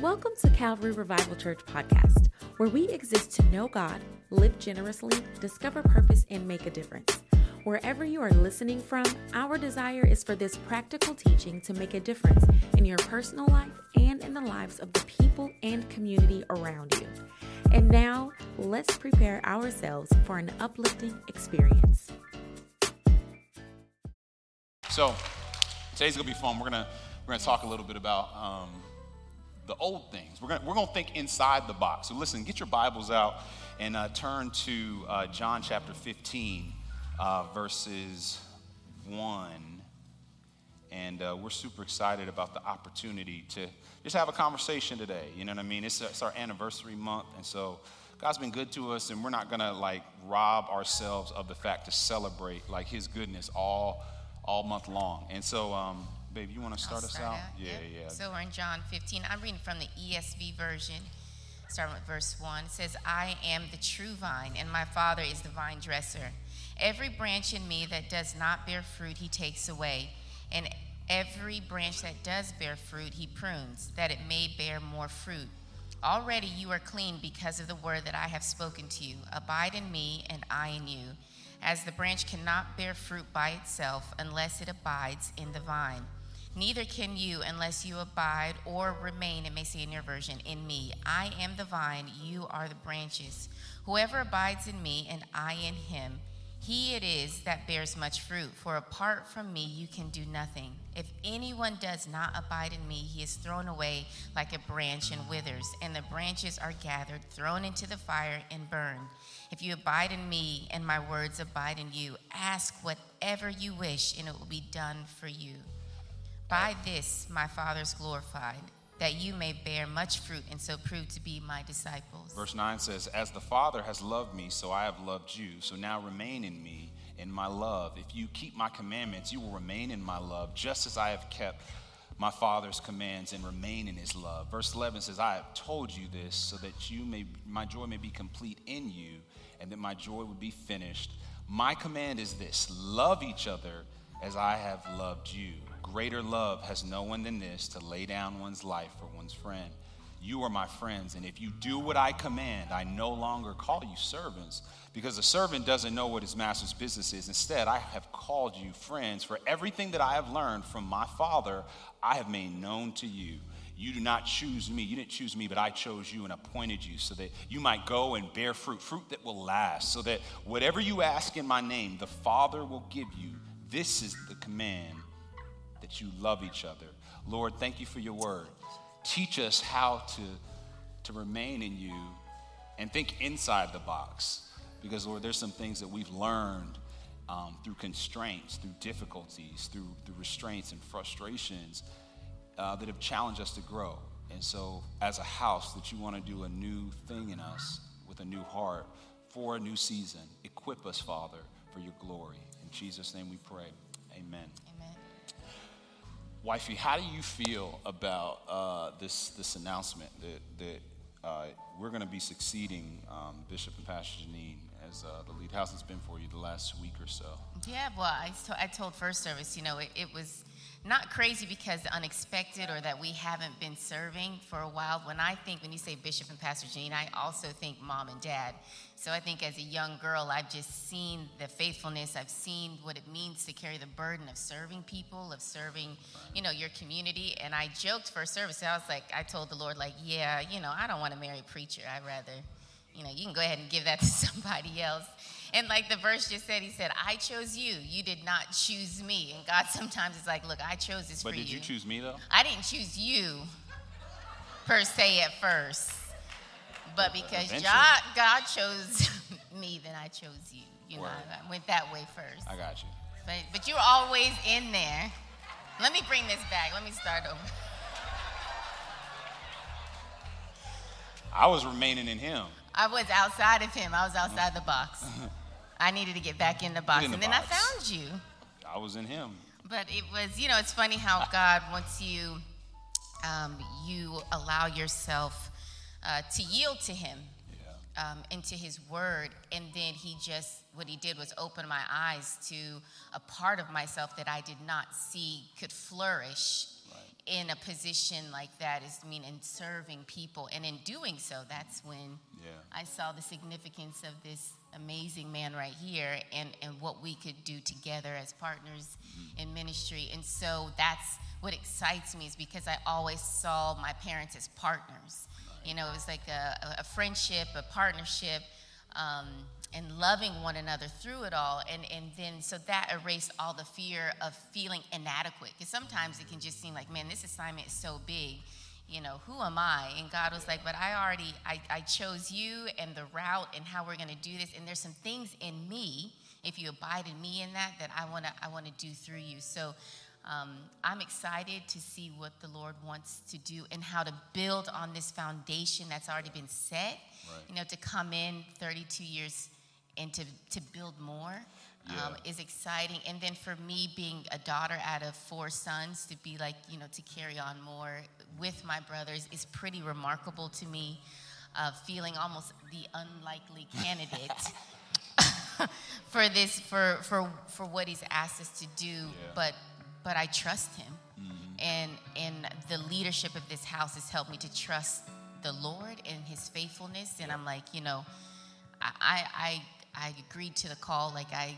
Welcome to Calvary Revival Church podcast, where we exist to know God, live generously, discover purpose, and make a difference. Wherever you are listening from, our desire is for this practical teaching to make a difference in your personal life and in the lives of the people and community around you. And now, let's prepare ourselves for an uplifting experience. So, today's gonna be fun. We're gonna we're gonna talk a little bit about um, the old things. We're gonna we're gonna think inside the box. So, listen, get your Bibles out and uh, turn to uh, John chapter 15, uh, verses one. And uh, we're super excited about the opportunity to just have a conversation today. You know what I mean? It's, it's our anniversary month, and so God's been good to us, and we're not gonna like rob ourselves of the fact to celebrate like His goodness all all month long. And so, um, babe, you want to start I'll us start out? Yeah, Yep. yeah. So we're in John 15. I'm reading from the ESV version, starting with verse 1. It says, I am the true vine, and my Father is the vine dresser. Every branch in me that does not bear fruit, he takes away. And every branch that does bear fruit, he prunes, that it may bear more fruit. Already you are clean because of the word that I have spoken to you. Abide in me, and I in you. As the branch cannot bear fruit by itself unless it abides in the vine. Neither can you unless you abide or remain, it may say in your version, in me. I am the vine, you are the branches. Whoever abides in me and I in him, he it is that bears much fruit, for apart from me you can do nothing. If anyone does not abide in me, he is thrown away like a branch and withers, and the branches are gathered, thrown into the fire, and burned. If you abide in me and my words abide in you, ask whatever you wish, and it will be done for you. By this my Father is glorified, that you may bear much fruit and so prove to be my disciples. Verse 9 says, As the Father has loved me, so I have loved you. So now remain in me, in my love. If you keep my commandments, you will remain in my love, just as I have kept my Father's commands and remain in his love. Verse 11 says, I have told you this so that you may, my joy may be complete in you and that my joy would be finished. My command is this love each other as I have loved you. Greater love has no one than this to lay down one's life for one's friend. You are my friends, and if you do what I command, I no longer call you servants, because a servant doesn't know what his master's business is. Instead, I have called you friends, for everything that I have learned from my Father, I have made known to you. You do not choose me. You didn't choose me, but I chose you and appointed you so that you might go and bear fruit, fruit that will last, so that whatever you ask in my name, the Father will give you. This is the command that you love each other. Lord, thank you for your word. Teach us how to, to remain in you and think inside the box. Because, Lord, there's some things that we've learned um, through constraints, through difficulties, through, through restraints and frustrations uh, that have challenged us to grow. And so, as a house, that you want to do a new thing in us with a new heart for a new season. Equip us, Father, for your glory. In Jesus' name we pray. Amen. Wifey, how do you feel about uh, this this announcement that that uh, we're going to be succeeding um, Bishop and Pastor Janine as uh, the lead? How's it's been for you the last week or so? Yeah, well, I, to- I told First Service, you know, it, it was not crazy because unexpected or that we haven't been serving for a while. When I think, when you say Bishop and Pastor Jean, I also think mom and dad. So I think as a young girl, I've just seen the faithfulness. I've seen what it means to carry the burden of serving people, of serving, you know, your community. And I joked for service. I was like, I told the Lord, like, yeah, you know, I don't want to marry a preacher. I'd rather, you know, you can go ahead and give that to somebody else. And like the verse just said, he said, I chose you. You did not choose me. And God sometimes is like, look, I chose this But for did you choose me though? I didn't choose you per se at first. But uh, because God, God chose me, then I chose you. You know, I went that way first. I got you. But, but you're always in there. Let me bring this back. Let me start over. I was remaining in Him. I was outside of him. I was outside the box. I needed to get back in the box. in the and then box. I found you. I was in Him. But it was, you know, it's funny how God wants you, um, you allow yourself uh, to yield to Him, Yeah. um, into His Word, and then He just, what He did was open my eyes to a part of myself that I did not see could flourish in a position like that is mean in serving people and in doing so that's when Yeah. I saw the significance of this amazing man right here and, and what we could do together as partners in ministry. And so that's what excites me is because I always saw my parents as partners. You know, it was like a, a friendship, a partnership, um, and loving one another through it all. And, and then, so that erased all the fear of feeling inadequate. Because sometimes it can just seem like, man, this assignment is so big you know, who am I? And God was like, but I already, I, I chose you and the route and how we're going to do this. And there's some things in me, if you abide in me in that, that I want to, I want to do through you. So um, I'm excited to see what the Lord wants to do and how to build on this foundation that's already been set. Right. You know, to come in 32 years and to, to build more um, is exciting. And then for me, being a daughter out of four sons, to be like, you know, to carry on more with my brothers is pretty remarkable to me. Uh, feeling almost the unlikely candidate for this, for, for, for what he's asked us to do. But, but I trust him. And, and the leadership of this house has helped me to trust the Lord and his faithfulness. And I'm like, you know, I, I, I I agreed to the call. Like I,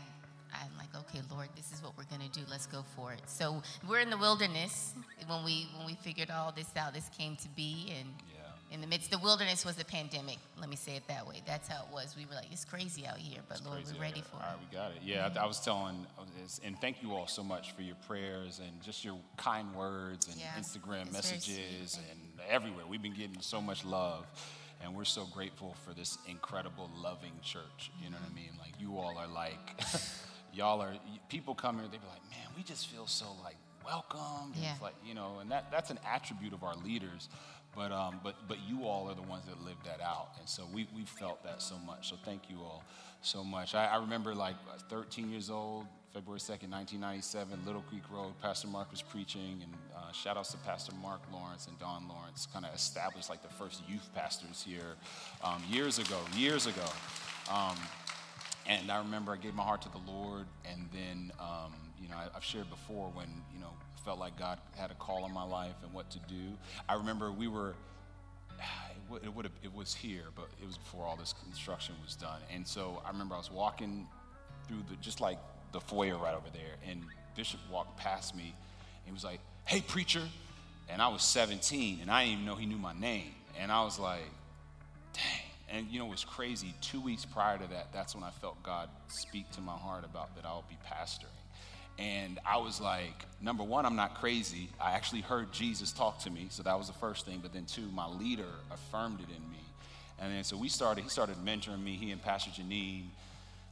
I'm like, okay, Lord, this is what we're gonna do. Let's go for it. So we're in the wilderness when we when we figured all this out. This came to be, and Yeah. in the midst, the wilderness was the pandemic. Let me say it that way. That's how it was. We were like, it's crazy out here, but Lord, we're ready for. It. All right, we got it. Yeah, I, I was telling, and thank you all so much for your prayers and just your kind words and Yeah, Instagram it's messages and everywhere. We've been getting so much love, and we're so grateful for this incredible, loving church. You know what I mean? Like you all are like, y'all are. People come here, they be like, man, we just feel so like welcome. Yeah. It's like you know, and that that's an attribute of our leaders. But, um, but, but you all are the ones that live that out. And so we, we felt that so much. So thank you all so much. I, I remember like 13 years old, February 2nd, 1997, Little Creek Road, Pastor Mark was preaching. And uh, shout outs to Pastor Mark Lawrence and Don Lawrence, kind of established like the first youth pastors here um, years ago, years ago. Um, and I remember I gave my heart to the Lord, and then, um, you know, I, I've shared before when, you know, felt like God had a call on my life and what to do. I remember we were, it, would, have, it was here, but it was before all this construction was done. And so I remember I was walking through the, just like the foyer right over there, and Bishop walked past me, and he was like, hey, preacher. And I was 17, and I didn't even know he knew my name. And I was like, dang. And you know it was crazy? Two weeks prior to that, that's when I felt God speak to my heart about that I'll be pastoring. And I was like, number one, I'm not crazy. I actually heard Jesus talk to me, so that was the first thing. But then two, my leader affirmed it in me. And then so we started, he started mentoring me, he and Pastor Janine.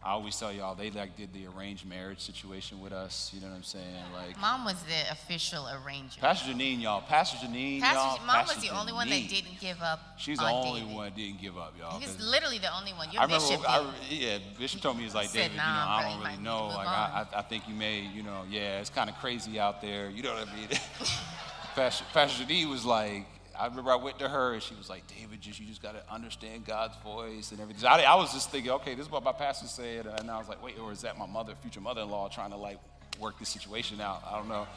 I always tell y'all, they like did the arranged marriage situation with us. You know what I'm saying? Like Mom was the official arranger. Pastor Janine, y'all. Pastor Janine, y'all. Pastor, Mom was Pastor the only one that didn't give up. She's the only David. one that didn't give up, y'all. He was 'cause- literally the only one. Your I remember, bishop I, yeah, Bishop told me, he's like, Said, David, you know, "Nah, I don't really know. Like, I, I, I think you may, you know, yeah, it's kind of crazy out there. You know what I mean? Pastor, Pastor Janine was like, I remember I went to her and she was like, David, just you just got to understand God's voice and everything. I, I was just thinking, okay, this is what my pastor said. And I was like, wait, or is that my mother, future mother-in-law trying to like work this situation out? I don't know.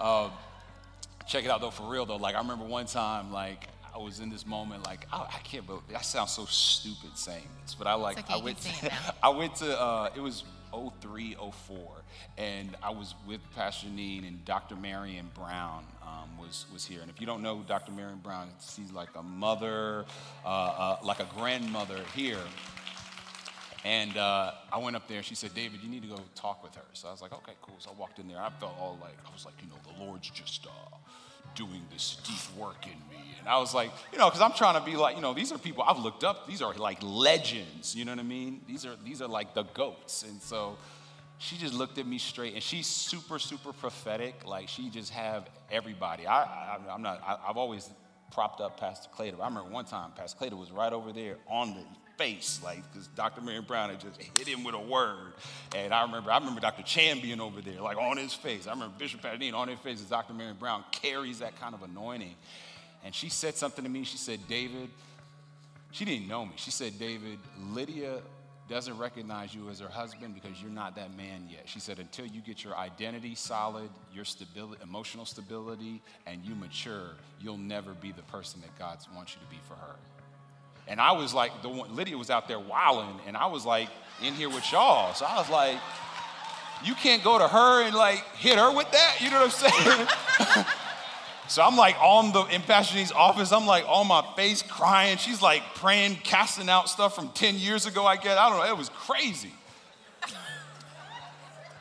Um, check it out though for real though like i remember one time like i was in this moment like i, I can't believe i sound so stupid saying this but i like okay, i went to, say it now. i went to uh, it was 03 04 and i was with pastor Janine and dr marion brown um, was, was here and if you don't know dr marion brown she's like a mother uh, uh, like a grandmother here and uh, I went up there and she said, David, you need to go talk with her. So I was like, okay, cool. So I walked in there. I felt all like, I was like, you know, the Lord's just uh, doing this deep work in me. And I was like, you know, because I'm trying to be like, you know, these are people I've looked up. These are like legends. You know what I mean? These are these are like the goats. And so she just looked at me straight, and she's super super prophetic. Like she just have everybody. I, I I'm not. I, I've always propped up Pastor Clayton. I remember one time Pastor Clayton was right over there on the face, like because Dr. Marion Brown had just hit him with a word. And I remember, I remember Dr. Chan being over there, like on his face. I remember Bishop Patadine on his face as Dr. Marion Brown carries that kind of anointing. And she said something to me. She said, David, she didn't know me. She said, David, Lydia doesn't recognize you as her husband because you're not that man yet. She said, until you get your identity solid, your stability, emotional stability, and you mature, you'll never be the person that God wants you to be for her. And I was like, the one, Lydia was out there wilding, and I was like in here with y'all. So I was like, you can't go to her and like hit her with that. You know what I'm saying? So I'm like on the in Jean's office, I'm like on my face crying. She's like praying, casting out stuff from 10 years ago, I guess. I don't know, it was crazy.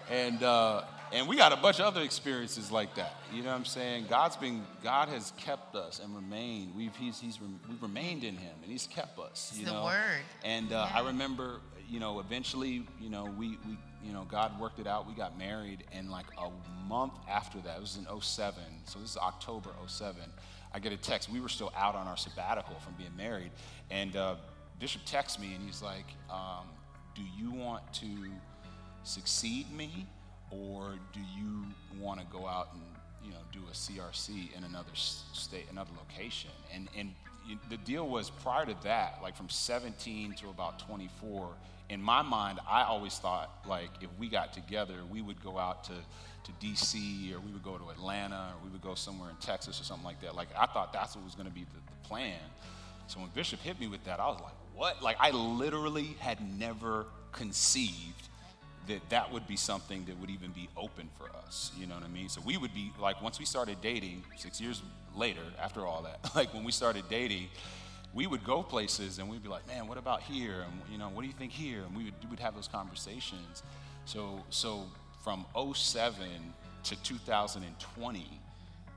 and uh, and we got a bunch of other experiences like that. You know what I'm saying? God's been God has kept us and remained. We've he's, he's we've remained in him and he's kept us. It's you the know? word. And uh, Yeah. I remember, you know, eventually, you know, we, we, you know, God worked it out. We got married, and like a month after that, it was in 07, so this is October 07, I get a text. We were still out on our sabbatical from being married, and uh, Bishop texts me, and he's like, um, Do you want to succeed me, or do you want to go out and you know do a CRC in another state, another location? And and the deal was prior to that, like from 17 to about 24. In my mind, I always thought like if we got together, we would go out to to DC or we would go to Atlanta or we would go somewhere in Texas or something like that. Like I thought that's what was going to be the, the plan. So when Bishop hit me with that, I was like, what? Like I literally had never conceived that that would be something that would even be open for us. You know what I mean? So we would be like, once we started dating, six years later, after all that, like when we started dating, we would go places and we'd be like, man, what about here? And you know, what do you think here? And we would, we would have those conversations. So, so from 07 to 2020,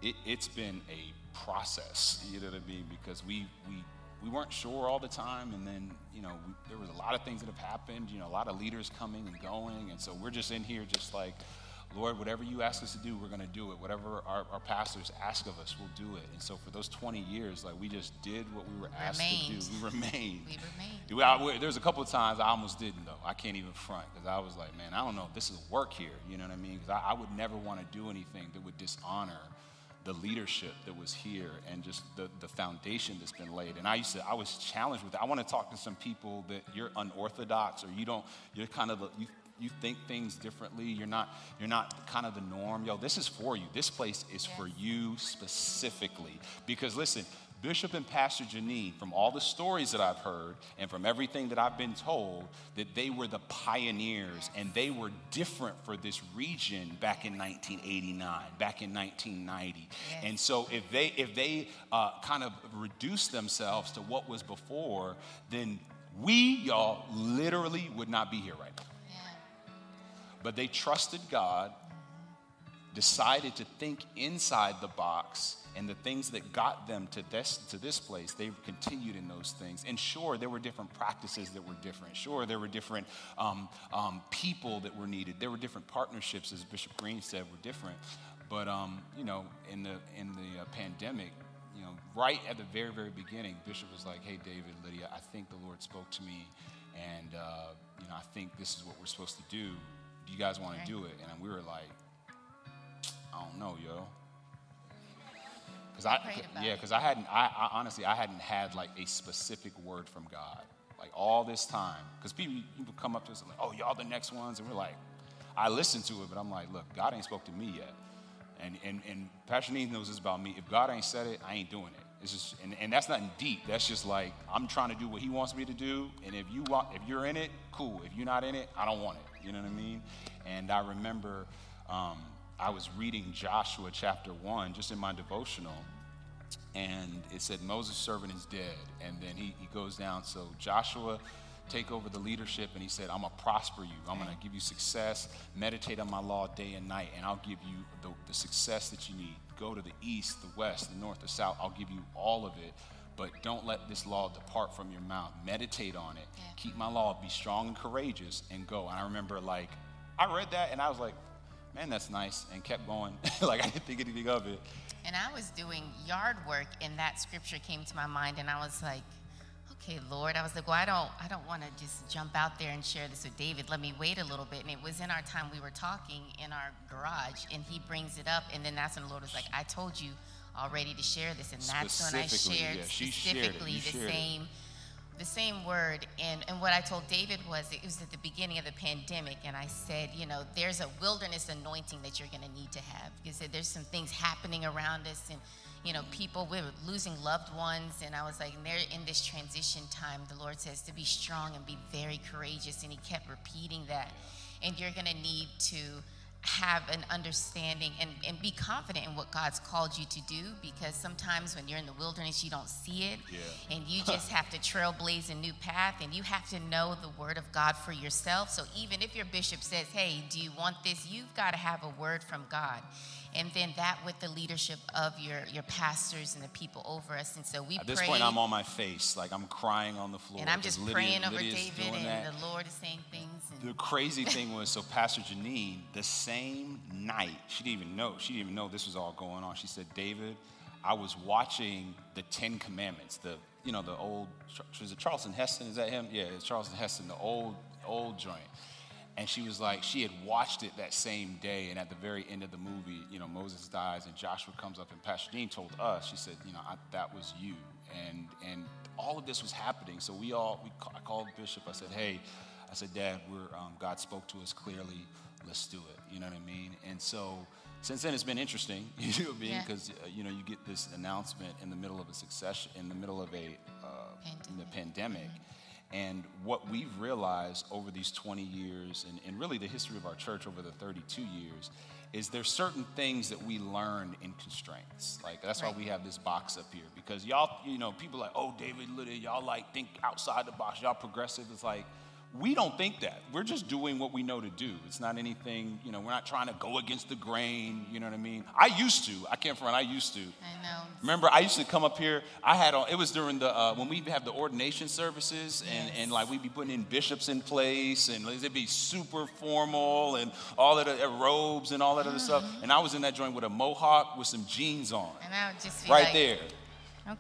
it, it's been a process, you know what I mean? Because we, we, we weren't sure all the time, and then, you know, we, there was a lot of things that have happened, you know, a lot of leaders coming and going, and so we're just in here just like, Lord, whatever you ask us to do, we're going to do it. Whatever our, our pastors ask of us, we'll do it. And so for those 20 years, like, we just did what we were asked Remained. to do. We remained. We remained. We- I- we- There's a couple of times I almost didn't though. I can't even front because I was like, man, I don't know if this is work here. You know what I mean? Because I, I would never want to do anything that would dishonor the leadership that was here and just the, the foundation that's been laid. And I used to, I was challenged with that. I want to talk to some people that you're unorthodox or you don't, you're kind of, a, you, you think things differently. You're not, you're not kind of the norm. Yo, this is for you. This place is for you specifically. Because listen, Bishop and Pastor Janine, from all the stories that I've heard and from everything that I've been told, that they were the pioneers and they were different for this region back in 1989, back in 1990. Yes. And so if they if they uh, kind of reduce themselves to what was before, then we y'all literally would not be here right now. But they trusted God, decided to think inside the box, and the things that got them to this, to this place, they continued in those things. And sure, there were different practices that were different. Sure, there were different um, um, people that were needed. There were different partnerships, as Bishop Green said, were different. But um, you know, in the in the uh, pandemic, you know, right at the very very beginning, Bishop was like, "Hey, David, Lydia, I think the Lord spoke to me, and uh, you know, I think this is what we're supposed to do. You guys want to do it?" And we were like, "I don't know, yo." Because I, yeah, because I hadn't, I, I honestly, I hadn't had like a specific word from God, like all this time. Because people, people come up to us and like, "Oh, y'all the next ones," and we're like, I listen to it, but I'm like, look, God ain't spoke to me yet. And, and, and Pastor Neve knows this about me. If God ain't said it, I ain't doing it. It's just, and, and that's nothing deep. That's just like, I'm trying to do what he wants me to do. And if you want, if you're in it, cool. If you're not in it, I don't want it. You know what I mean? And I remember um, I was reading Joshua chapter one, just in my devotional and it said Moses' servant is dead. And then he, he goes down. So Joshua take over the leadership and he said, I'm gonna prosper you. I'm gonna give you success. Meditate on my law day and night, and I'll give you the, the success that you need. Go to the east, the west, the north, the south. I'll give you all of it. But don't let this law depart from your mouth. Meditate on it. Yeah. Keep my law. Be strong and courageous and go. And I remember like I read that and I was like, man, that's nice, and kept going. like I didn't think anything of it. And I was doing yard work, and that scripture came to my mind, and I was like, "Okay, Lord." I was like, "Well, I don't, I don't want to just jump out there and share this with David. Let me wait a little bit." And it was in our time we were talking in our garage, and he brings it up, and then that's when the Lord was like, "I told you already to share this," and that's when I shared yeah, she shared specifically the shared it. same. the same word. And, and what I told David was it was at the beginning of the pandemic. And I said, you know, there's a wilderness anointing that you're going to need to have because there's some things happening around us. And, you know, people, we were losing loved ones. And I was like, and they're in this transition time. The Lord says to be strong and be very courageous. And He kept repeating that. And you're going to need to have an understanding and, and be confident in what God's called you to do because sometimes when you're in the wilderness, you don't see it. Yeah. And you just have to trailblaze a new path and you have to know the word of God for yourself. So even if your bishop says, hey, do you want this? You've got to have a word from God. And then that with the leadership of your, your pastors and the people over us. And so we At this prayed, point, I'm on my face, like I'm crying on the floor. and I'm just Lydia- praying over Lydia's David and that. the Lord is saying things. And The crazy thing was, so Pastor Janine, the same night, she didn't even know, she didn't even know this was all going on. She said, David, I was watching the Ten Commandments, the, you know, the old, is it Charleston Heston? Is that him? Yeah, it's Charleston Heston, the old, old joint. And she was like, she had watched it that same day, and at the very end of the movie, you know, Moses dies, and Joshua comes up, and Pastor Dean told us, she said, you know, I, that was you, and and all of this was happening. So we all, we, I called Bishop. I said, hey, I said, Dad, we're um, God spoke to us clearly. Let's do it. You know what I mean? And so since then, it's been interesting, you know what I mean? Yeah. Because uh, you know, you get this announcement in the middle of a succession, in the middle of a uh, in the pandemic. And what we've realized over these 20 years, and, and really the history of our church over the 32 years, is there's certain things that we learn in constraints. Like that's Right. why we have this box up here because y'all, you know, people are like, oh, David Lydia, y'all like think outside the box, y'all progressive. It's like we don't think that. We're just doing what we know to do. It's not anything, you know, we're not trying to go against the grain. You know what I mean? I used to. I can't front. I used to. I know. Remember, I used to come up here. I had on. It was during the uh, when we have the ordination services, and, and like we'd be putting in bishops in place, and it'd be super formal, and all that uh, robes and all that other stuff. And I was in that joint with a mohawk with some jeans on, And I would just be right like, there,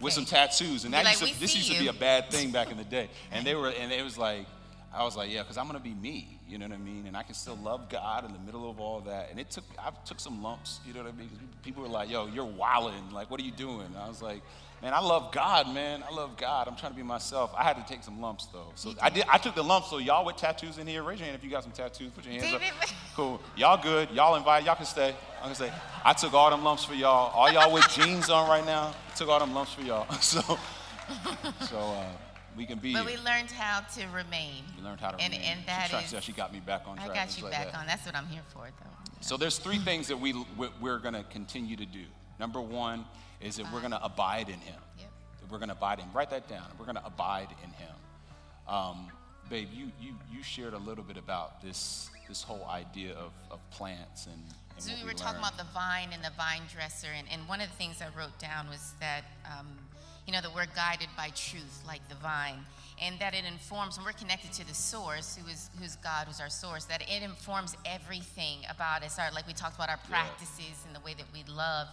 with some tattoos. And that like, used to, this used to be a bad thing back in the day. And they were, and it was like, I was like, yeah, because I'm gonna be me. You know what I mean? And I can still love God in the middle of all that. And it took, I took some lumps. You know what I mean? people were like, yo, you're wilding. Like, what are you doing? And I was like, man, I love God, man. I love God. I'm trying to be myself. I had to take some lumps though. So I did. I took the lumps. So y'all with tattoos in here, raise your hand if you got some tattoos. Put your hands David, up. Cool. Y'all good. Y'all invited. Y'all can stay. I'm gonna say, I took all them lumps for y'all. All y'all with jeans on right now, I took all them lumps for y'all. So, so uh, we can be. But we learned how to remain. We learned how to and, remain. And She that tried- is- she got me back on track. I got you like back that. on. That's what I'm here for, though. So there's three things that we we- we're going to continue to do. Number one is that we're going to abide in Him. Yep. We're going to abide in. Him. Write that down. We're going to abide in Him. Um, babe, you you you shared a little bit about this this whole idea of, of plants and. and So what we were talking about the vine and the vine dresser, and, and one of the things I wrote down was that, um, you know, that we're guided by truth, like the vine, and that it informs, when we're connected to the source, who is who's God, who's our source, that it informs everything about us, our, like we talked about our Yeah. practices and the way that we love.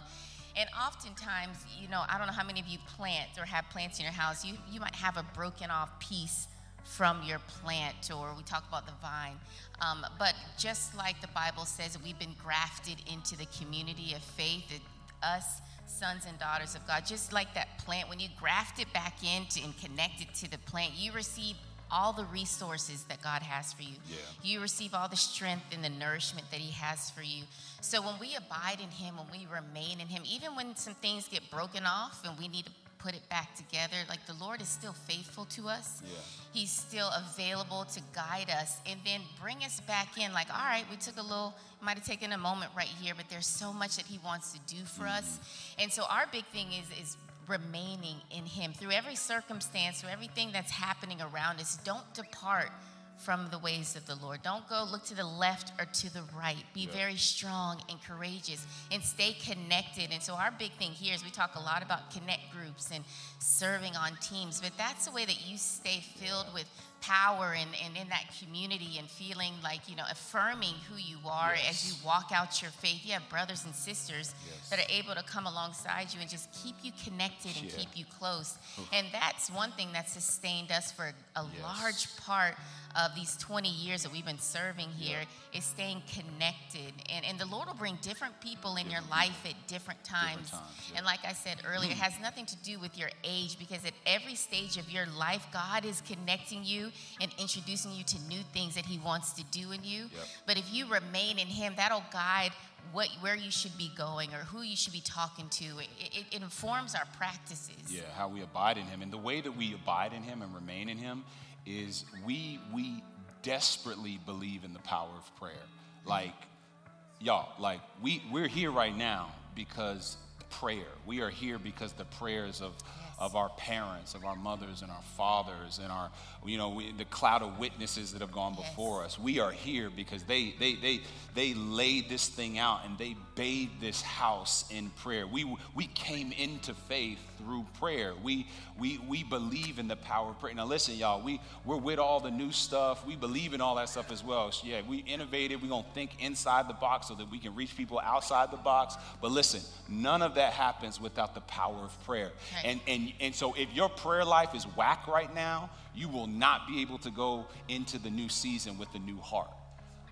And oftentimes, you know, I don't know how many of you plant or have plants in your house, you, you might have a broken off piece from your plant, or we talk about the vine. Um, but just like the Bible says, we've been grafted into the community of faith, that us sons and daughters of God, just like that plant, when you graft it back into and connect it to the plant, you receive all the resources that God has for you. Yeah. You receive all the strength and the nourishment that He has for you. So when we abide in Him, when we remain in Him, even when some things get broken off and we need to put it back together, like the Lord is still faithful to us. Yeah. He's still available to guide us and then bring us back in. Like, all right, we took a little, might have taken a moment right here, but there's so much that He wants to do for us. Mm-hmm. And so our big thing is is remaining in Him through every circumstance, through everything that's happening around us. Don't depart from the ways of the Lord. Don't go look to the left or to the right. Be Yeah. very strong and courageous and stay connected. And so, our big thing here is we talk a lot about connect groups and serving on teams, but that's the way that you stay filled with power and, and in that community and feeling like, you know, affirming who you are Yes. as you walk out your faith. You have brothers and sisters Yes. that are able to come alongside you and just keep you connected and Yeah. keep you close. And that's one thing that sustained us for a Yes. large part of these 20 years that we've been serving here is staying connected. And, and the Lord will bring different people in your life at different times. times, yeah. And like I said earlier, it has nothing to do with your age because at every stage of your life, God is connecting you and introducing you to new things that He wants to do in you. Yep. But if you remain in Him, that'll guide what where you should be going or who you should be talking to. It, it, informs our practices. Yeah, how we abide in him. And the way that we abide in him and remain in him is we we desperately believe in the power of prayer. Like y'all, like we we're here right now because prayer. We are here because the prayers of of our parents, of our mothers and our fathers and our you know, we, the cloud of witnesses that have gone Yes. before us. We are here because they they they they laid this thing out and they bathed this house in prayer. We we came into faith through prayer. We we we believe in the power of prayer. Now listen, y'all, we we're with all the new stuff. We believe in all that stuff as well. So, yeah, we innovated. We're gonna think inside the box so that we can reach people outside the box. But listen, none of that happens without the power of prayer. Right. And and so if your prayer life is whack right now, you will not be able to go into the new season with a new heart.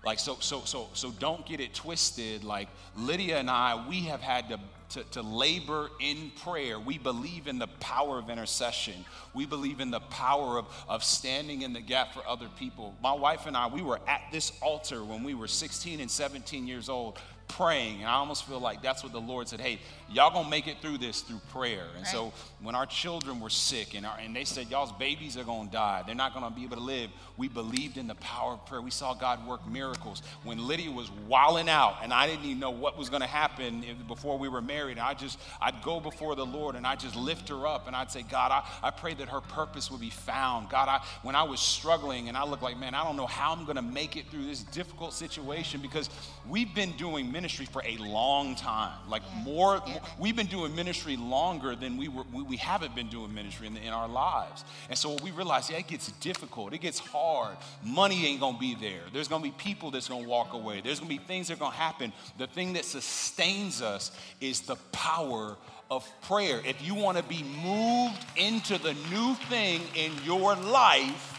Like so, so, so, so don't get it twisted. Like Lydia and I, we have had to, to, to labor in prayer. We believe in the power of intercession. We believe in the power of, of standing in the gap for other people. My wife and I, we were at this altar when we were 16 and 17 years old praying. And I almost feel like that's what the Lord said, hey, y'all gonna make it through this through prayer. And so when our children were sick and, our, and they said, y'all's babies are to die, they're not to be able to live, we believed in the power of prayer. We saw God work miracles. When Lydia was wilding out and I didn't even know what was to happen if- before we were married, I just, I'd go before the Lord and I'd just lift her up and I'd say, God, I, I pray that her purpose would be found. God, I, when I was struggling and I looked like, man, I don't know how I'm to make it through this difficult situation because we've been doing ministry for a long time, like Yeah, more, yeah. we've been doing ministry longer than we were we, we haven't been doing ministry in, in our lives. And so we realize, yeah it gets difficult. It gets hard. Money ain't gonna be there. There's gonna be people that's gonna walk away. There's gonna be things that are gonna happen. The thing that sustains us is the power of prayer. If you want to be moved into the new thing in your life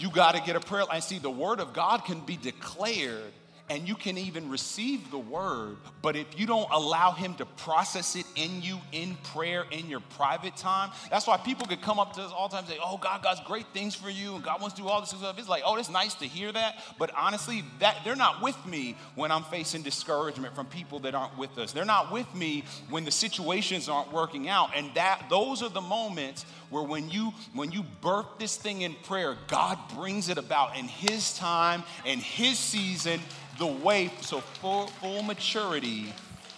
you got to get a prayer line. See, the word of God can be declared and you can even receive the word, but if you don't allow him to process it in you in prayer in your private time, that's why people could come up to us all the time and say, Oh, God God's great things for you, and God wants to do all this stuff. It's like, oh, it's nice to hear that, but honestly, that they're not with me when I'm facing discouragement from people that aren't with us. They're not with me when the situations aren't working out. And that those are the moments where when you when you birth this thing in prayer, God brings it about in his time and his season, the way so full, full maturity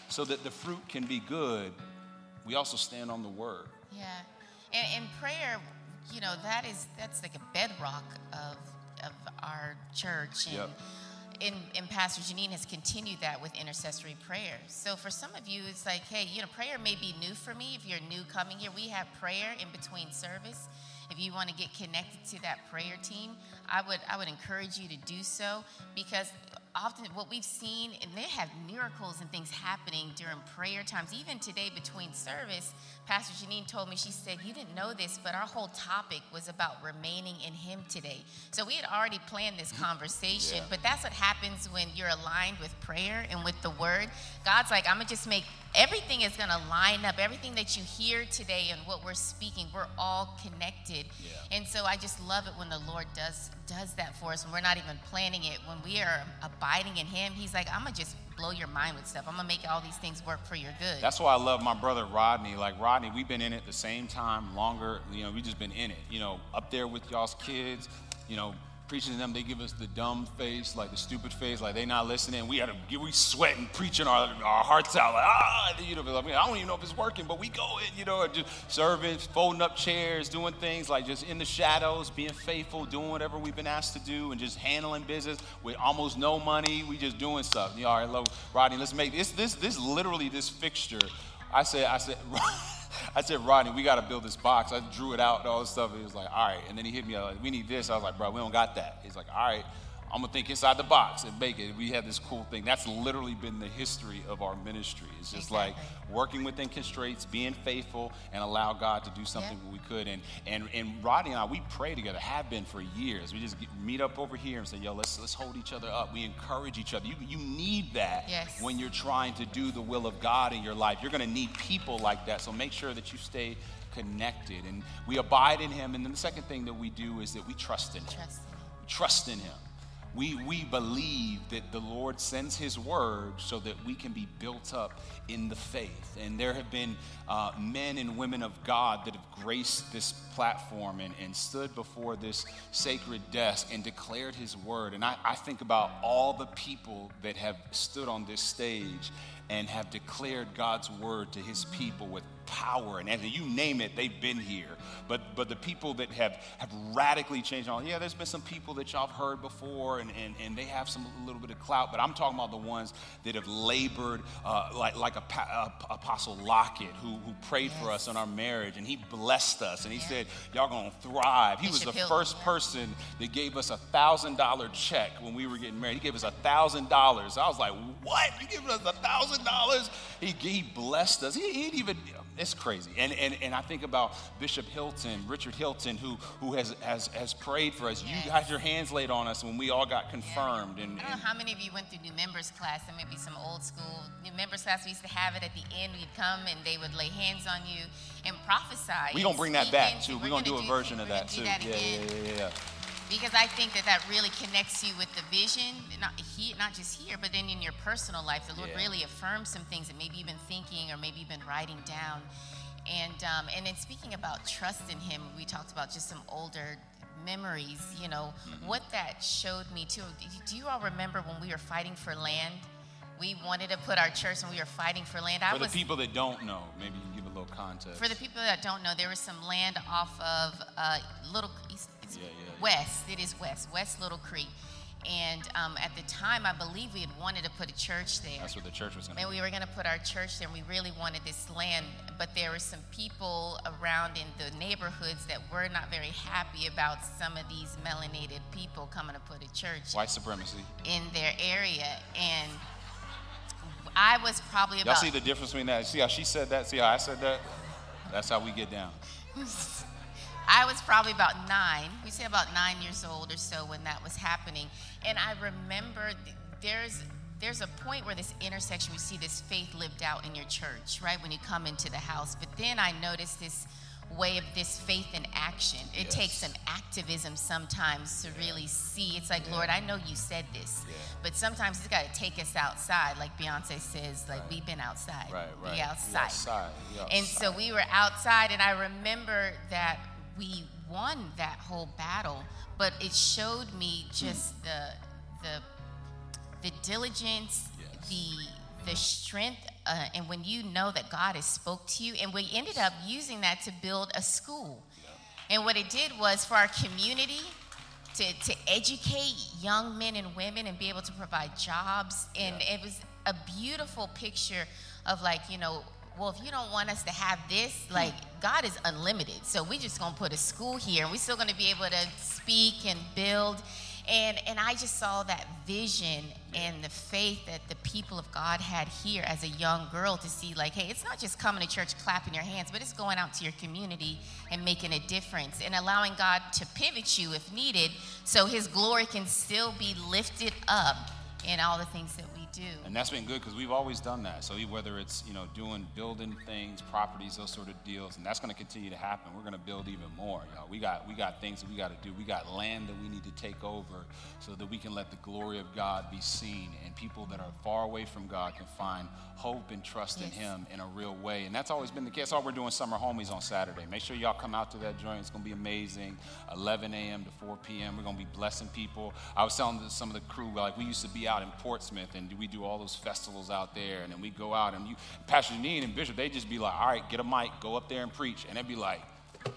so that the fruit can be good. We also stand on the word. Yeah, and, and prayer, you know, that is that's like a bedrock of of our church, and Yep. and, and Pastor Janine has continued that with intercessory prayer. So for some of you, it's like, hey, you know, prayer may be new for me. If you're new coming here, we have prayer in between service. If you want to get connected to that prayer team, I would I would encourage you to do so because often what we've seen and they have miracles and things happening during prayer times. Even today between service pastor janine told me she said you didn't know this but our whole topic was about remaining in him today. So we had already planned this mm-hmm. conversation Yeah. but that's what happens when you're aligned with prayer and with the word. God's like i'm gonna just make everything is gonna line up everything that you hear today and what we're speaking we're all connected Yeah. and so I just love it when the Lord does does that for us when we're not even planning it. When we are abiding in Him, He's like, I'm gonna just blow your mind with stuff. I'm gonna make all these things work for your good. That's why I love my brother Rodney. Like Rodney, we've been in it the same time, longer. You know, we've just been in it. You know, up there with y'all's kids. You know, preaching to them, they give us the dumb face, like the stupid face, like they not listening. We to, we sweating, preaching our, our hearts out, like ah, you know. I mean, I don't even know if it's working, but we go in, you know, just serving, folding up chairs, doing things like just in the shadows, being faithful, doing whatever we've been asked to do, and just handling business with almost no money. We just doing stuff. You know, all right, love Rodney. Let's make this, this, this literally this fixture. I said, I said. I said, Rodney, we got to build this box. I drew it out and all this stuff. He was like, all right. And then he hit me like, we need this. I was like, bro, we don't got that. He's like, all right. I'm gonna think inside the box and make it. We have this cool thing. That's literally been the history of our ministry. It's just exactly. like working within constraints, being faithful, and allow God to do something yeah. we could. And and and Rodney and I, we pray together, have been for years. We just get, meet up over here and say, yo, let's let's hold each other up. We encourage each other. You you need that yes. when you're trying to do the will of God in your life. You're gonna need people like that. So make sure that you stay connected and we abide in Him. And then the second thing that we do is that we trust in Him. Trust in Him. Trust in him we, we believe that the Lord sends His word so that we can be built up in the faith. And there have been uh, men and women of God that have graced this platform and, and stood before this sacred desk and declared His word. And I, I think about all the people that have stood on this stage and have declared God's word to His people with power and as you name it, they've been here. But but the people that have have radically changed on, yeah, there's been some people that y'all have heard before and, and, and they have some a little bit of clout, but I'm talking about the ones that have labored uh, like like a, a, Apostle Lockett who, who prayed yes. for us in our marriage and he blessed us and he yeah. said, Y'all gonna thrive. He was the first person that gave us a thousand dollar check when we were getting married. He gave us a thousand dollars. I was like, What? You giving us a thousand dollars? He blessed us. He, he even it's crazy. And, and, and I think about Bishop Hilton, Richard Hilton, who, who has, has, has prayed for us. Yes. You got your hands laid on us when we all got confirmed. Yeah. And, I don't know how many of you went through new members class. There may be some old school new members class. We used to have it at the end. We'd come and they would lay hands on you and prophesy. We're going to bring that back too. We're, we're going to do a version of that too. That yeah, yeah, yeah, yeah because I think that that really connects you with the vision, not he, not just here, but then in your personal life. The Lord yeah. really affirms some things that maybe you've been thinking or maybe you've been writing down. And um, and then speaking about trust in Him, we talked about just some older memories. You know mm-hmm. what that showed me too. Do you all remember when we were fighting for land? We wanted to put our church, and we were fighting for land. For I the was, people that don't know, maybe you can give a little context. For the people that don't know, there was some land off of uh, Little East, yeah, yeah, West. It is West, West Little Creek and um, at the time, I believe we had wanted to put a church there. That's where the church was going to And we were going to put our church there, and we really wanted this land. But there were some people around in the neighborhoods that were not very happy about some of these melanated people coming to put a church. White supremacy. In their area. And I was probably Y'all about. see the difference between that? See how she said that? See how I said that? That's how we get down. I was probably about nine. We say about nine years old or so when that was happening. And I remember there's there's a point where this intersection we see this faith lived out in your church, right? When you come into the house. But then I noticed this way of this faith in action. It yes. takes some activism sometimes to really see. It's like, yeah. Lord, I know you said this, yeah. but sometimes it's got to take us outside. Like Beyonce says, like right. we've been outside. Right, right. We outside. outside. outside. And so we were outside, and I remember that we won that whole battle, but it showed me just mm. the the the diligence, yes. the the strength, uh, and when you know that God has spoke to you, and we ended up using that to build a school. Yeah. And what it did was for our community to, to educate young men and women and be able to provide jobs. And yeah. it was a beautiful picture of like, you know, well, if you don't want us to have this, like God is unlimited. So we're just gonna put a school here and we're still gonna be able to speak and build. And and I just saw that vision and the faith that the people of God had here as a young girl to see like, hey, it's not just coming to church clapping your hands, but it's going out to your community and making a difference and allowing God to pivot you if needed so his glory can still be lifted up in all the things that do. And that's been good because we've always done that. So whether it's you know doing building things, properties, those sort of deals, and that's going to continue to happen. We're going to build even more, y'all. We got we got things that we got to do. We got land that we need to take over so that we can let the glory of God be seen, and people that are far away from God can find hope and trust yes. in Him in a real way. And that's always been the case. That's all we're doing summer homies on Saturday. Make sure y'all come out to that joint. It's going to be amazing. 11 a.m. to 4 p.m. We're going to be blessing people. I was telling some of the crew like we used to be out in Portsmouth and we do all those festivals out there, and then we go out and you, Pastor Janine and Bishop, they just be like, all right, get a mic, go up there and preach, and they'd be like,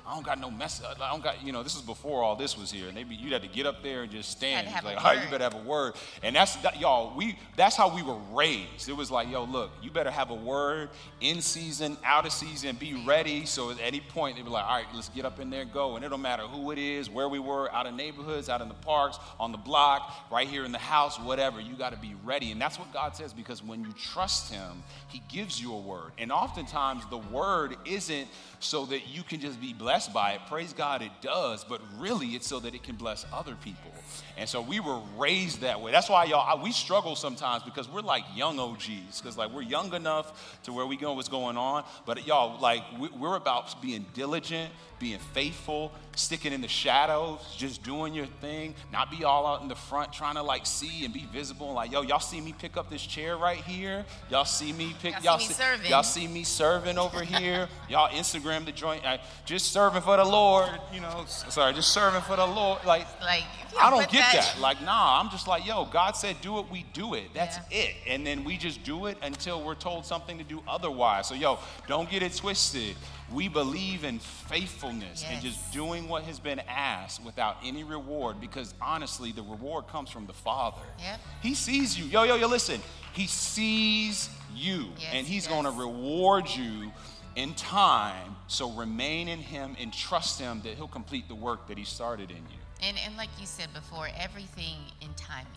I don't got no mess. I don't got, you know, this is before all this was here. And they be, you'd have to get up there and just stand. like, all right, you better have a word. And that's, that, y'all, we, that's how we were raised. It was like, yo, look, you better have a word in season, out of season, be ready. So at any point, they'd be like, all right, let's get up in there and go. And it don't matter who it is, where we were, out of neighborhoods, out in the parks, on the block, right here in the house, whatever. You got to be ready. And that's what God says because when you trust Him, He gives you a word. And oftentimes, the word isn't so that you can just be blessed by it. Praise God, it does. But really, it's so that it can bless other people. And so we were raised that way. That's why, y'all, I- we struggle sometimes because we're like young OGs. Because, like, we're young enough to where we know what's going on. But, y'all, like, we- we're about being diligent, being faithful, sticking in the shadows, just doing your thing, not be all out in the front trying to, like, see and be visible. Like, yo, y'all see me pick up this chair right here? Y'all see me pick, Y'all see me serving. Y'all see me serving over here? y'all Instagram the joint, uh, just serving for the Lord, you know, sorry, just serving for the Lord. Like, Like, I don't get that. Like, nah, I'm just like, yo, God said do it, we do it. That's Yeah. it. And then we just do it until we're told something to do otherwise. So, yo, don't get it twisted. We believe in faithfulness and just doing what has been asked without any reward because honestly, the reward comes from the Father. Yep. He sees you. Yo, yo, yo, listen. He sees you Yes, and he's he going to reward you in time. So remain in him and trust him that he'll complete the work that he started in you. And, and like you said before, everything in timing.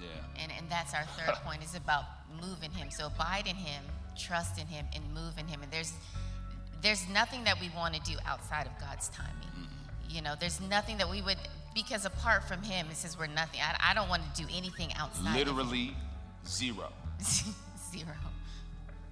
Yeah. And, and that's our third point is about moving him. So abide in him, trust in him, and move in him. And there's there's nothing that we want to do outside of God's timing. Mm-hmm. You know, there's nothing that we would because apart from him, it says we're nothing. I, I don't want to do anything outside. Literally zero. zero.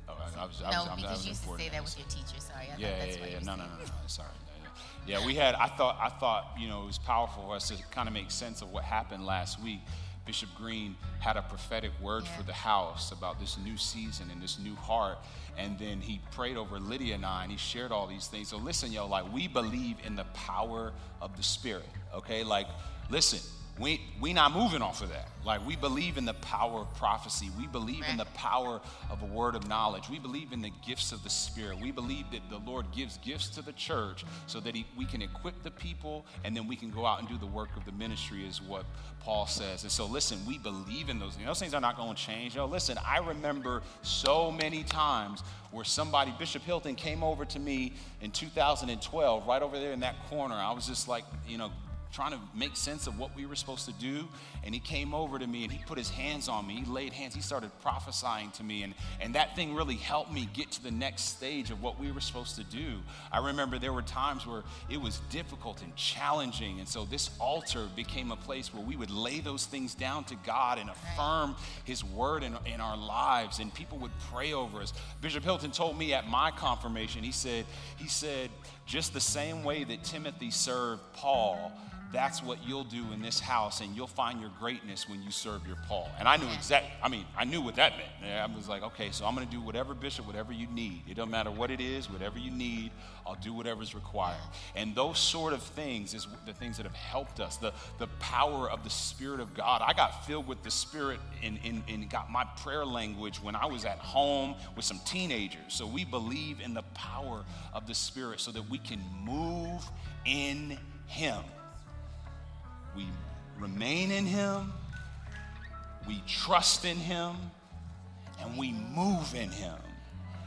Oh, I, I was, I No, was, I was, because was you used to say that with your teacher. Sorry, I Yeah, yeah, yeah. were No, no, no, no, no. Sorry. Yeah, yeah. Yeah, we had. I thought. I thought. You know, it was powerful for us to kind of make sense of what happened last week. Bishop Green had a prophetic word Yeah. for the house about this new season and this new heart. And then he prayed over Lydia and I, and he shared all these things. So listen, yo, like we believe in the power of the Spirit. Okay, like listen, we we not moving off of that. Like we believe in the power of prophecy. We believe in the power of a word of knowledge. We believe in the gifts of the Spirit. We believe that the Lord gives gifts to the church so that he, we can equip the people and then we can go out and do the work of the ministry, is what Paul says. And so, listen, we believe in those things. Those things are not going to change. Yo, listen, I remember so many times where somebody, Bishop Hilton, came over to me in 2012, right over there in that corner. I was just like, you know, trying to make sense of what we were supposed to do. And he came over to me and he put his hands on me. He laid hands. He started prophesying to me. And, and that thing really helped me get to the next stage of what we were supposed to do. I remember there were times where it was difficult and challenging. And so this altar became a place where we would lay those things down to God and affirm his word in, in our lives. And people would pray over us. Bishop Hilton told me at my confirmation, he said, he said, just the same way that Timothy served Paul, that's what you'll do in this house, and you'll find your greatness when you serve your Paul. And I knew exactly, I mean, I knew what that meant. I was like, okay, so I'm going to do whatever, Bishop, whatever you need. It don't matter what it is, whatever you need, I'll do whatever's required. And those sort of things is the things that have helped us. The, the power of the Spirit of God. I got filled with the Spirit and, and, and got my prayer language when I was at home with some teenagers. So we believe in the power of the Spirit so that we can move in Him. We remain in Him, we trust in Him, and we move in Him.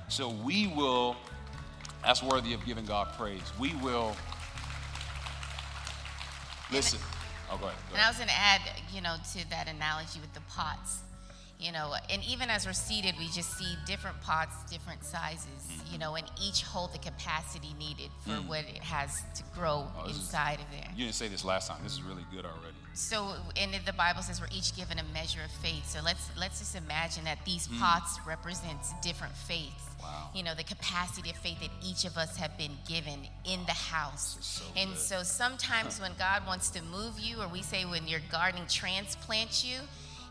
So we will, that's worthy of giving God praise. We will, listen. Oh, go ahead. Go And I was going to add, you know, to that analogy with the pots. You know, and even as we're seated, we just see different pots, different sizes, Mm-hmm. you know, and each hold the capacity needed for what it has to grow. Oh, this is- inside of there. You didn't say this last time. This is really good already. So, and the Bible says we're each given a measure of faith. So let's let's just imagine that these Mm. pots represents different faiths. Wow. You know, the capacity of faith that each of us have been given in the house. So and good. so sometimes when God wants to move you, or we say when your gardening transplants you,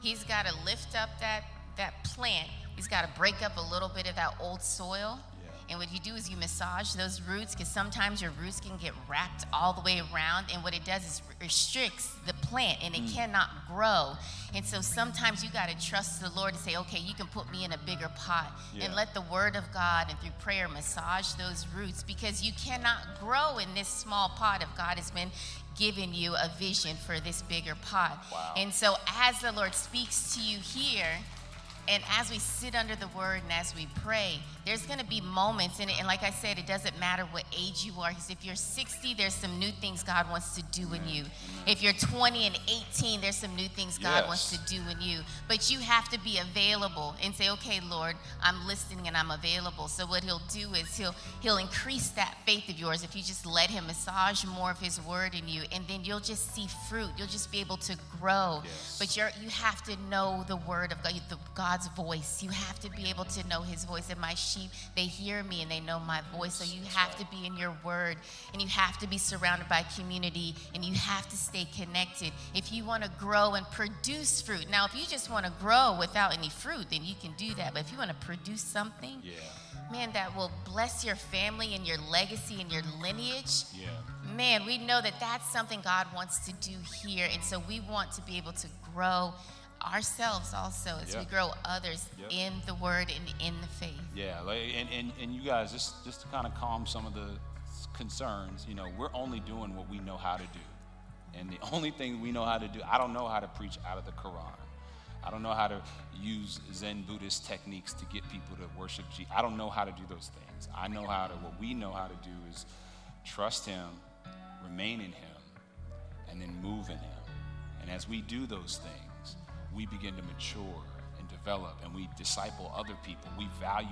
He's got to lift up that that plant. He's got to break up a little bit of that old soil. And what you do is you massage those roots because sometimes your roots can get wrapped all the way around. And what it does is restricts the plant and it Mm. cannot grow. And so sometimes you got to trust the Lord and say, okay, you can put me in a bigger pot Yeah. and let the word of God and through prayer massage those roots because you cannot grow in this small pot if God has been giving you a vision for this bigger pot. Wow. And so as the Lord speaks to you here, and as we sit under the word and as we pray, there's going to be moments in it. And like I said, it doesn't matter what age you are. Because if you're 60, there's some new things God wants to do in you. If you're 20 and 18, there's some new things God wants to do in you. But you have to be available and say, okay, Lord, I'm listening and I'm available. So what he'll do is he'll he'll increase that faith of yours if you just let him massage more of his word in you. And then you'll just see fruit. You'll just be able to grow. Yes. But you're you have to know the word of God, the God's voice. You have to be able to know his voice. And my sheep, they hear me and they know my voice. So you have to be in your word and you have to be surrounded by community and you have to stay connected. If you want to grow and produce fruit. Now, if you just want to grow without any fruit, then you can do that. But if you want to produce something, Yeah. man, that will bless your family and your legacy and your lineage, Yeah. man, we know that that's something God wants to do here. And so we want to be able to grow ourselves also as we grow others Yep. in the word and in the faith. Yeah, like, and, and, and you guys, just, just to kind of calm some of the concerns, you know, we're only doing what we know how to do. And the only thing we know how to do, I don't know how to preach out of the Quran. I don't know how to use Zen Buddhist techniques to get people to worship Jesus. I don't know how to do those things. I know how to, what we know how to do is trust Him, remain in Him, and then move in Him. And as we do those things, we begin to mature and develop and we disciple other people. We value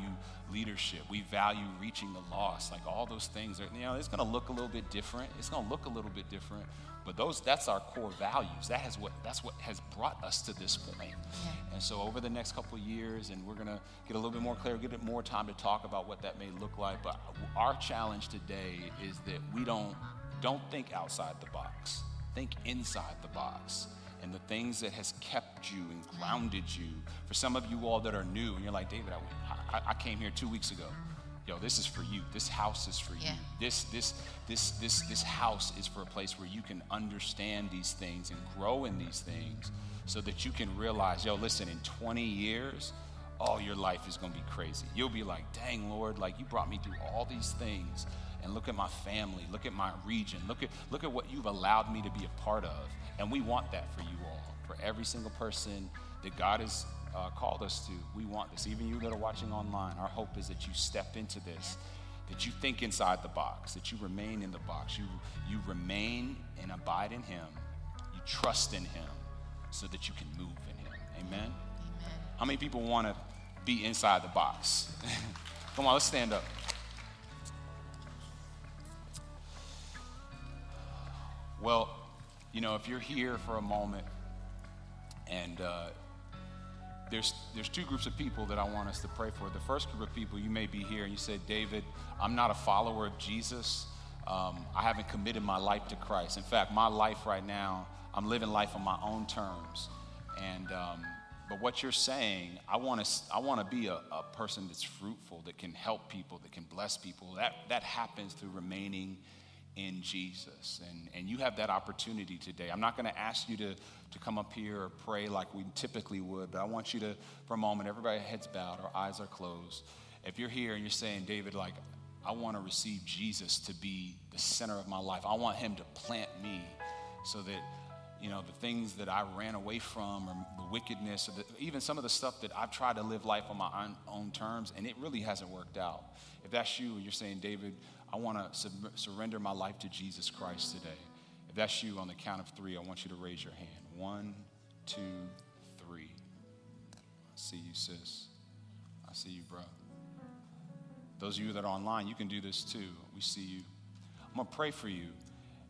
leadership. We value reaching the lost. Like all those things are, you know, it's going to look a little bit different. It's going to look a little bit different, but those that's our core values. That has what that's what has brought us to this point. And so over the next couple of years and we're going to get a little bit more clear, get more time to talk about what that may look like, but our challenge today is that we don't don't think outside the box. Think inside the box and the things that has kept you and grounded you. For some of you all that are new, and you're like, David, I, I, I came here two weeks ago. Yo, this is for you. This house is for Yeah. you. This, this, this, this, this house is for a place where you can understand these things and grow in these things, so that you can realize, yo, listen, in 20 years, oh, your life is gonna be crazy. You'll be like, dang, Lord, like you brought me through all these things and look at my family, look at my region, look at look at what you've allowed me to be a part of. And we want that for you all, for every single person that God has uh, called us to. We want this. Even you that are watching online, our hope is that you step into this, that you think inside the box, that you remain in the box, you you remain and abide in Him, you trust in Him, so that you can move in Him. Amen. Amen. How many people want to be inside the box? Come on, let's stand up. Well, you know, if you're here for a moment and uh, there's, there's two groups of people that I want us to pray for. The first group of people, you may be here and you say, David, I'm not a follower of Jesus. Um, I haven't committed my life to Christ. In fact, my life right now, I'm living life on my own terms. And, um, but what you're saying, I want to, I want to be a, a person that's fruitful, that can help people, that can bless people. That, that happens through remaining in Jesus. And, and you have that opportunity today. I'm not going to ask you to, to come up here or pray like we typically would, but I want you to, for a moment, everybody heads bowed, our eyes are closed. If you're here and you're saying, David, like, I want to receive Jesus to be the center of my life, I want him to plant me so that you know, the things that I ran away from or the wickedness or the, even some of the stuff that I've tried to live life on my own, own terms and it really hasn't worked out. If that's you and you're saying, David, I want to sub- surrender my life to Jesus Christ today. If that's you on the count of three, I want you to raise your hand. One, two, three. I see you, sis. I see you, bro. Those of you that are online, you can do this too. We see you. I'm going to pray for you.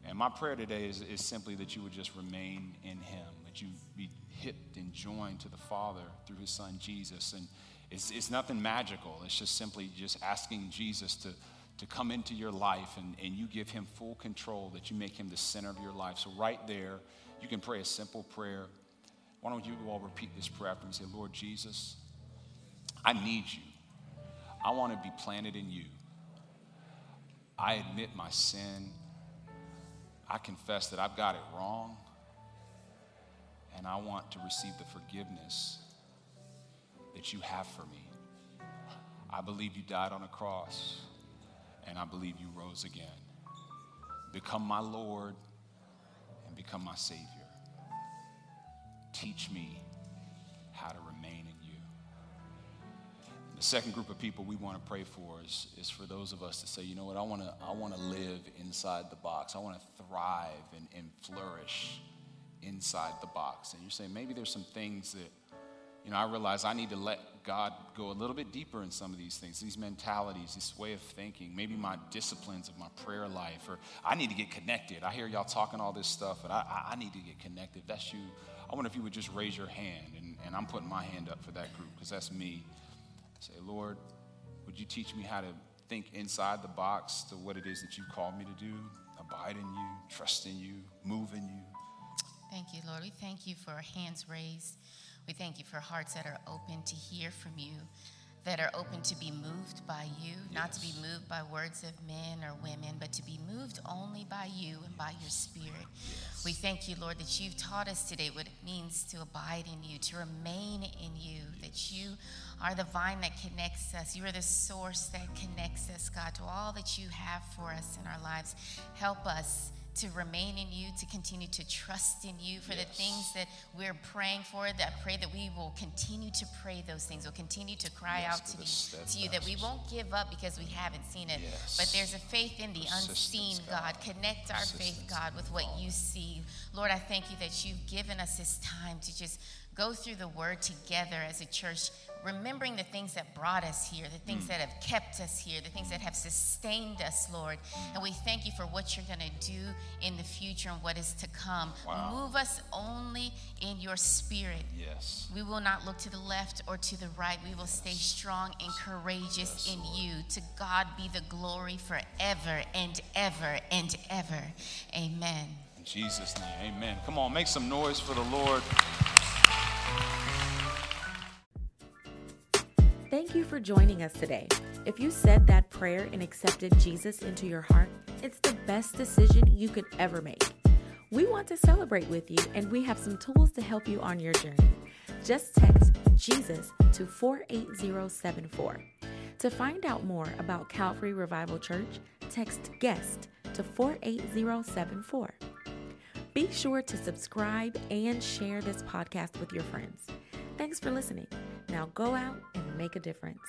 And my prayer today is, is simply that you would just remain in Him, that you be hipped and joined to the Father through His Son Jesus. And it's, it's nothing magical, it's just simply just asking Jesus to, to come into your life and, and you give Him full control, that you make Him the center of your life. So, right there, you can pray a simple prayer. Why don't you all repeat this prayer after me? Say, Lord Jesus, I need you. I want to be planted in you. I admit my sin. I confess that I've got it wrong. And I want to receive the forgiveness that you have for me. I believe you died on a cross, and I believe you rose again. Become my Lord and become my Savior. Teach me how to remain in you. And the second group of people we want to pray for is, is for those of us to say, you know what, I want to I want to live inside the box. I want to thrive and, and flourish inside the box. And you're saying maybe there's some things that you know, I realize I need to let God go a little bit deeper in some of these things, these mentalities, this way of thinking, maybe my disciplines of my prayer life, or I need to get connected. I hear y'all talking all this stuff, but I, I need to get connected. That's you. I wonder if you would just raise your hand, and, and I'm putting my hand up for that group because that's me. Say, Lord, would you teach me how to think inside the box to what it is that you've called me to do? Abide in you, trust in you, move in you. Thank you, Lord. We thank you for hands raised. We thank you for hearts that are open to hear from you, that are open to be moved by you, yes. not to be moved by words of men or women, but to be moved only by you and by your spirit. Yes. We thank you, Lord, that you've taught us today what it means to abide in you, to remain in you, that you are the vine that connects us. You are the source that connects us, God, to all that you have for us in our lives. Help us to remain in you, to continue to trust in you for yes. the things that we're praying for. That I pray that we will continue to pray those things. We'll continue to cry yes, out to, be, to you, that we won't give up because we haven't seen it. Yes. But there's a faith in the unseen, God. God. Connect our faith, God, with what you see. Lord, I thank you that you've given us this time to just go through the word together as a church remembering the things that brought us here, the things mm. that have kept us here, the things that have sustained us, Lord. And we thank you for what you're going to do in the future and what is to come. Wow. Move us only in your spirit. Yes. We will not look to the left or to the right. We will stay strong and courageous yes, in Lord. you. To God be the glory forever and ever and ever. Amen. In Jesus' name, amen. Come on, make some noise for the Lord. Thank you for joining us today. If you said that prayer and accepted Jesus into your heart, it's the best decision you could ever make. We want to celebrate with you, and we have some tools to help you on your journey. Just text Jesus to 48074. To find out more about Calvary Revival Church, text GUEST to 48074. Be sure to subscribe and share this podcast with your friends. Thanks for listening. Now go out and make a difference.